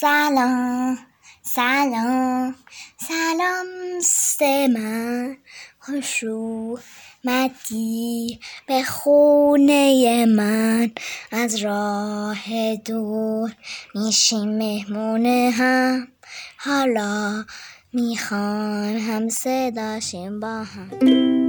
سلام سلام سلام من خوش اومدی به خونه من. از راه دور میشیم مهمونه هم. حالا می‌خوان هم صداشیم با هم.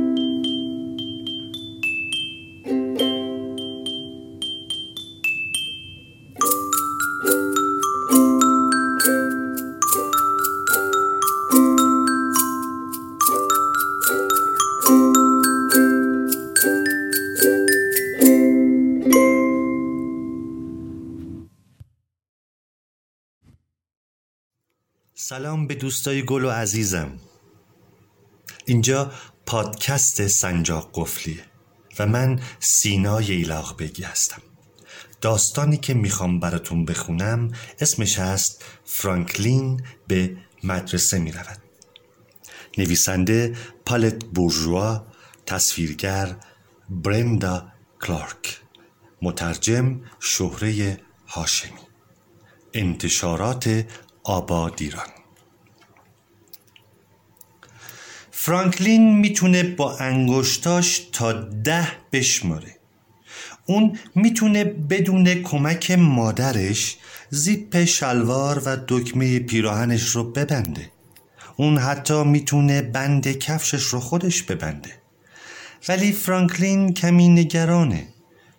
سلام به دوستای گل و عزیزم. اینجا پادکست سنجاق قفلیه و من سینای ایلاق بگی هستم. داستانی که می‌خوام براتون بخونم اسمش هست فرانکلین به مدرسه می‌رود. نویسنده پالت بورژوا تصویرگر برندا کلارک مترجم شهره هاشمی. انتشارات آبادیران. فرانکلین می‌تونه با انگشتاش تا ده بشماره. اون می‌تونه بدون کمک مادرش زیپ شلوار و دکمه پیراهنش رو ببنده. اون حتی می‌تونه بند کفشش رو خودش ببنده. ولی فرانکلین کمی نگرانه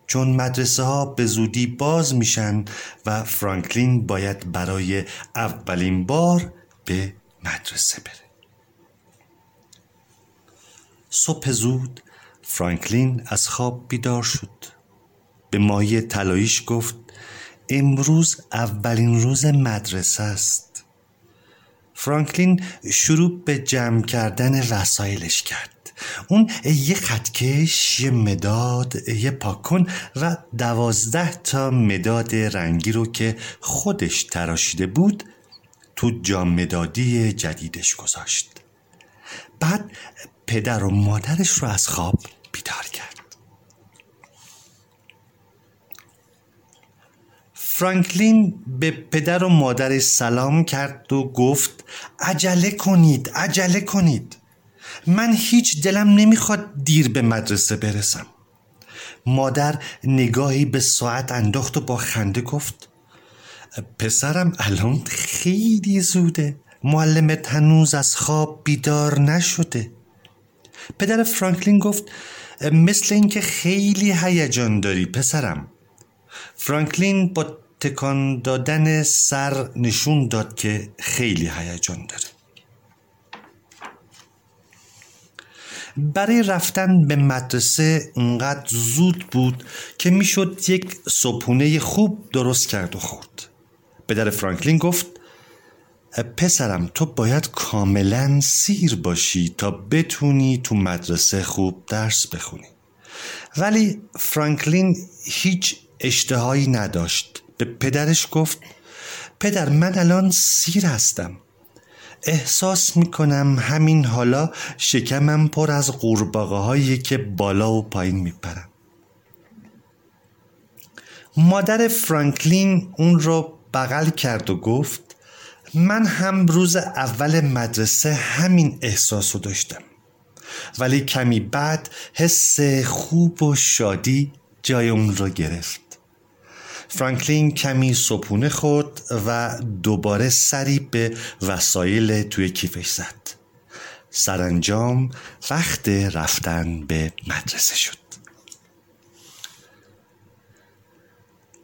چون مدرسه ها به زودی باز میشن و فرانکلین باید برای اولین بار به مدرسه بره. صبح زود فرانکلین از خواب بیدار شد. به ماهی طلاییش گفت امروز اولین روز مدرسه است. فرانکلین شروع به جمع کردن وسایلش کرد. اون یه خطکش یه مداد یه پاکن و دوازده تا مداد رنگی رو که خودش تراشیده بود تو جام مدادی جدیدش گذاشت. بعد پدر و مادرش رو از خواب بیدار کرد. فرانکلین به پدر و مادرش سلام کرد و گفت عجله کنید عجله کنید. من هیچ دلم نمی‌خواد دیر به مدرسه برسم. مادر نگاهی به ساعت انداخت و با خنده گفت پسرم الان خیلی زوده. معلمت هنوز از خواب بیدار نشده. پدر فرانکلین گفت مثل اینکه خیلی هیجان داری پسرم. فرانکلین با تکان دادن سر نشون داد که خیلی هیجان داره. برای رفتن به مدرسه اونقدر زود بود که می‌شد یک صبحونه خوب درست کرد و خورد. پدر فرانکلین گفت پسرم تو باید کاملا سیر باشی تا بتونی تو مدرسه خوب درس بخونی. ولی فرانکلین هیچ اشتهایی نداشت. به پدرش گفت پدر من الان سیر هستم. احساس می‌کنم همین حالا شکمم پر از قورباغه هایی که بالا و پایین میپرم. مادر فرانکلین اون رو بغل کرد و گفت من هم روز اول مدرسه همین احساس رو داشتم. ولی کمی بعد حس خوب و شادی جای اون رو گرفت. فرانکلین کمی صبحونه خورد و دوباره سری به وسایل توی کیفش زد. سرانجام وقت رفتن به مدرسه شد.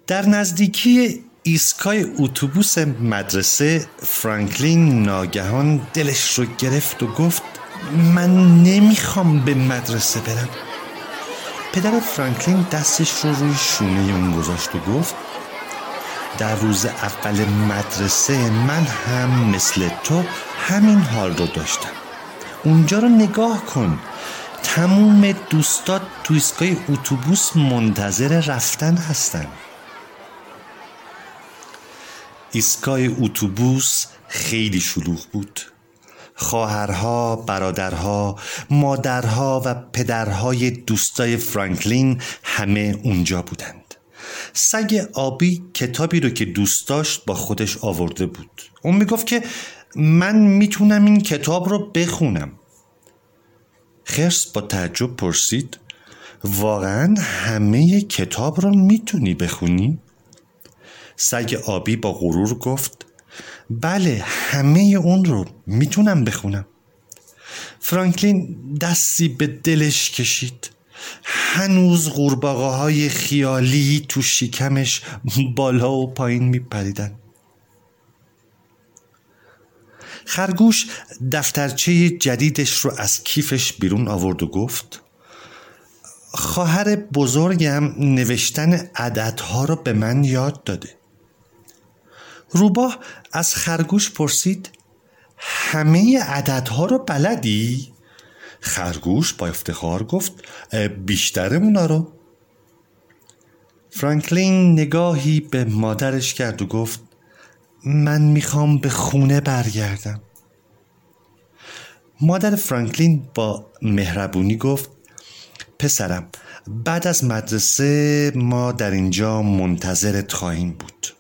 در نزدیکی ایستگاه اتوبوس مدرسه فرانکلین ناگهان دلش رو گرفت و گفت من نمی‌خوام به مدرسه برم. پدر فرانکلین دستش رو روی شونه اون گذاشت و گفت در روز اول مدرسه من هم مثل تو همین حال رو داشتم. اونجا رو نگاه کن. تموم دوستات تو ایستگاه اتوبوس منتظر رفتن هستن. ایستگاه اتوبوس خیلی شلوغ بود. خواهرها، برادرها، مادرها و پدرهای دوستای فرانکلین همه اونجا بودند. سگ آبی کتابی رو که دوست داشت با خودش آورده بود. اون می‌گفت که من می‌تونم این کتاب رو بخونم. خرس با تعجب پرسید واقعا همه کتاب رو می‌تونی بخونی؟ سگ آبی با غرور گفت بله همه اون رو می‌تونم بخونم. فرانکلین دستی به دلش کشید. هنوز قورباغه های خیالی تو شکمش بالا و پایین میپریدن. خرگوش دفترچه جدیدش رو از کیفش بیرون آورد و گفت خواهر بزرگم نوشتن عددها رو به من یاد داده. روباه از خرگوش پرسید همه عددها رو بلدی؟ خرگوش با افتخار گفت بیشتر اونا رو. فرانکلین نگاهی به مادرش کرد و گفت من می‌خوام به خونه برگردم. مادر فرانکلین با مهربونی گفت پسرم بعد از مدرسه ما در اینجا منتظرت خواهیم بود.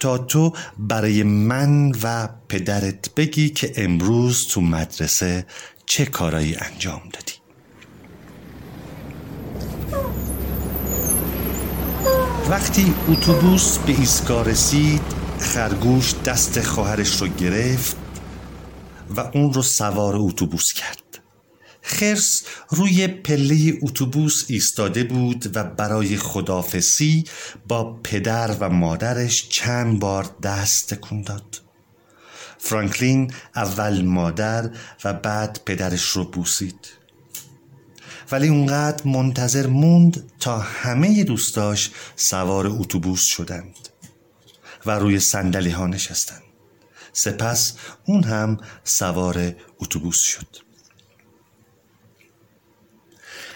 تا تو برای من و پدرت بگی که امروز تو مدرسه چه کارایی انجام دادی. وقتی اتوبوس به ایستگاه رسید خرگوش دست خواهرش رو گرفت و اون رو سوار اتوبوس کرد. خرس روی پله اتوبوس ایستاده بود و برای خدافسی با پدر و مادرش چند بار دست تکون داد. فرانکلین اول مادر و بعد پدرش رو بوسید. ولی اونقدر منتظر موند تا همه دوستاش سوار اتوبوس شدند و روی صندلی ها نشستند. سپس اون هم سوار اتوبوس شد.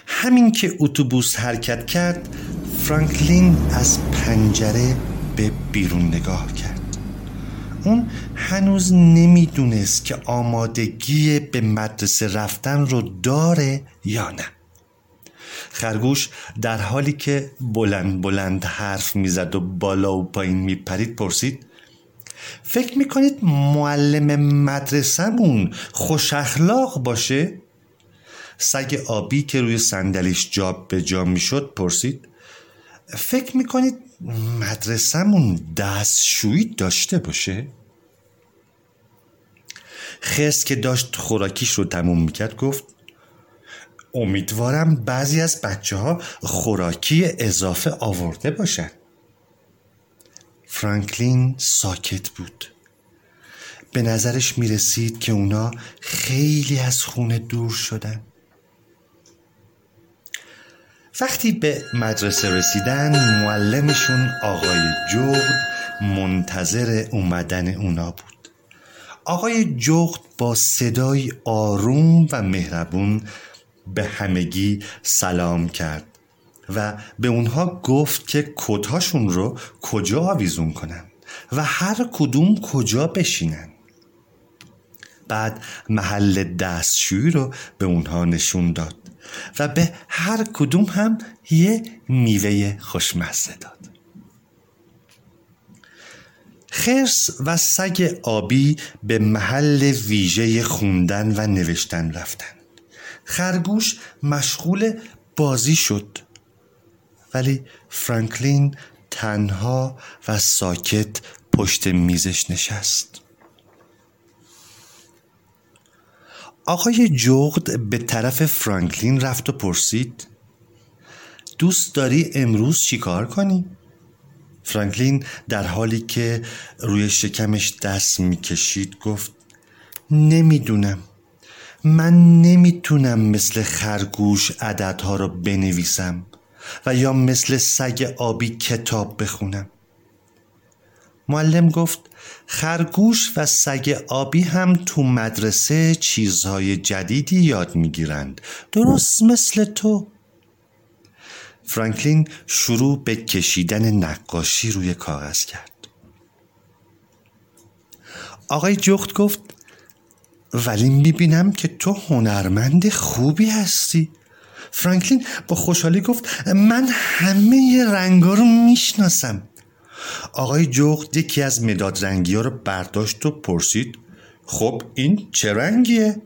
همین که اتوبوس حرکت کرد فرانکلین از پنجره به بیرون نگاه کرد اون هنوز نمی‌دونست که آمادگی به مدرسه رفتن رو داره یا نه خرگوش در حالی که بلند بلند حرف می‌زد و بالا و پایین میپرید پرسید فکر می‌کنید معلم مدرسهمون خوش اخلاق باشه؟ سگ آبی که روی صندلیش جا به جا می‌شد پرسید فکر می‌کنید مدرسهمون دستشویی داشته باشه؟ خرس که داشت خوراکیش رو تموم می‌کرد گفت امیدوارم بعضی از بچه ها خوراکی اضافه آورده باشن. فرانکلین ساکت بود. به نظرش می رسید که اونا خیلی از خونه دور شدن. وقتی به مدرسه رسیدن معلمشون آقای جغد منتظر اومدن اونا بود. آقای جغد با صدای آروم و مهربون به همگی سلام کرد و به اونها گفت که کدهاشون رو کجا آویزون کنن و هر کدوم کجا بشینن. بعد محل دستشویی رو به اونها نشون داد. و به هر کدوم هم یه میوه خوشمزه داد. خرس و سگ آبی به محل ویژه خوندن و نوشتن رفتند. خرگوش مشغول بازی شد ولی فرانکلین تنها و ساکت پشت میزش نشست. آقای جغد به طرف فرانکلین رفت و پرسید دوست داری امروز چیکار کنی؟ فرانکلین در حالی که روی شکمش دست می‌کشید گفت نمی‌دونم من نمی‌تونم مثل خرگوش عددها رو بنویسم و یا مثل سگ آبی کتاب بخونم معلم گفت خرگوش و سگ آبی هم تو مدرسه چیزهای جدیدی یاد می‌گیرند. درست مثل تو. فرانکلین شروع به کشیدن نقاشی روی کاغذ کرد. آقای جخت گفت ولی می‌بینم که تو هنرمند خوبی هستی. فرانکلین با خوشحالی گفت من همه رنگا رو می‌شناسم. آقای جغد یکی از مداد رنگی ها رو برداشت و پرسید خب این چه رنگیه؟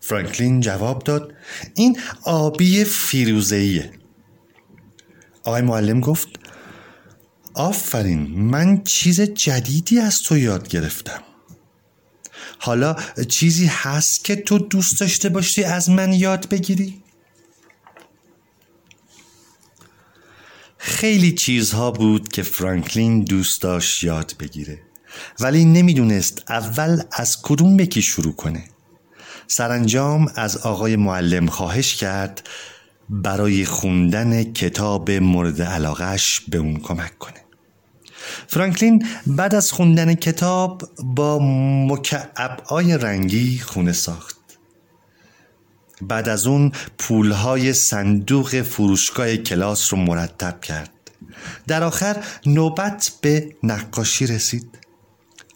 فرانکلین جواب داد این آبی فیروزهیه آقای معلم گفت آفرین من چیز جدیدی از تو یاد گرفتم حالا چیزی هست که تو دوست داشته باشی از من یاد بگیری؟ خیلی چیزها بود که فرانکلین دوست داشت یاد بگیره. ولی نمی‌دونست اول از کدوم یکی شروع کنه. سرانجام از آقای معلم خواهش کرد برای خوندن کتاب مورد علاقش به اون کمک کنه. فرانکلین بعد از خوندن کتاب با مکعبهای رنگی خونه ساخت. بعد از اون پولهای صندوق فروشگاه کلاس رو مرتب کرد. در آخر نوبت به نقاشی رسید.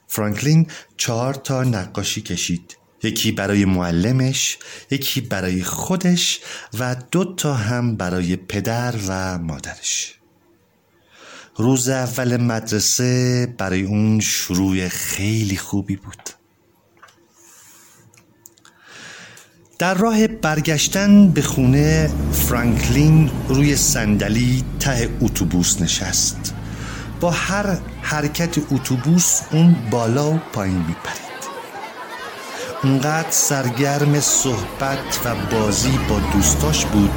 فرانکلین چهار تا نقاشی کشید. یکی برای معلمش یکی برای خودش و دو تا هم برای پدر و مادرش. روز اول مدرسه برای اون شروع خیلی خوبی بود. در راه برگشتن به خونه فرانکلین روی صندلی ته اتوبوس نشست. با هر حرکت اتوبوس اون بالا و پایین میپرید. اونقدر سرگرم صحبت و بازی با دوستاش بود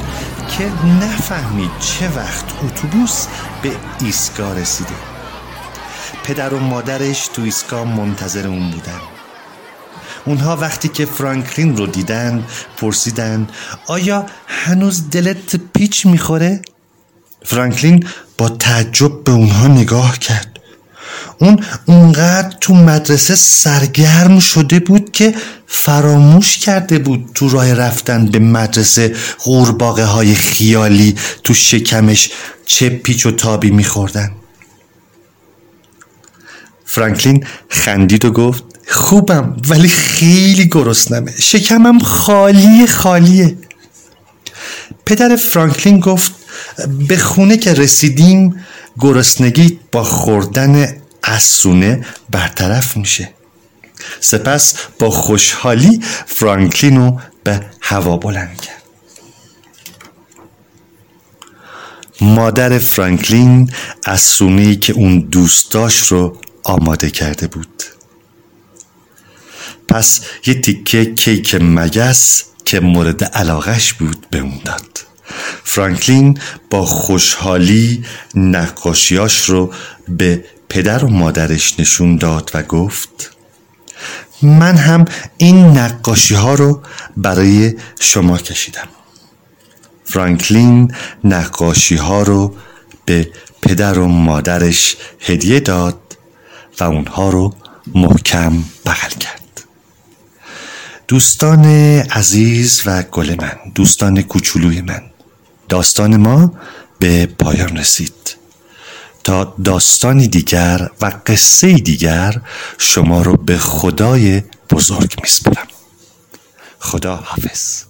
که نفهمید چه وقت اتوبوس به ایستگاه رسیده. پدر و مادرش تو ایستگاه منتظر اون بودن. اونها وقتی که فرانکلین رو دیدن پرسیدن آیا هنوز دلت پیچ می‌خوره؟ فرانکلین با تعجب به اونها نگاه کرد اون اونقدر تو مدرسه سرگرم شده بود که فراموش کرده بود تو راه رفتن به مدرسه غورباغه های خیالی تو شکمش چه پیچ و تابی میخوردن فرانکلین خندید و گفت خوبم ولی خیلی گرسنمه. شکمم خالی خالیه. پدر فرانکلین گفت به خونه که رسیدیم گرسنگی با خوردن اسونه برطرف میشه. سپس با خوشحالی فرانکلین رو به هوا بلند کرد. مادر فرانکلین اسونه که اون دوست داشت رو آماده کرده بود. پس یه تیکه کیک مگس که مورد علاقش بود به اون داد. فرانکلین با خوشحالی نقاشیاش رو به پدر و مادرش نشون داد و گفت من هم این نقاشی ها رو برای شما کشیدم. فرانکلین نقاشی ها رو به پدر و مادرش هدیه داد و اونها رو محکم بغل کرد. دوستان عزیز و گل من دوستان کوچولوی من داستان ما به پایان رسید. تا داستانی دیگر و قصه دیگر شما رو به خدای بزرگ میسپرم خدا حافظ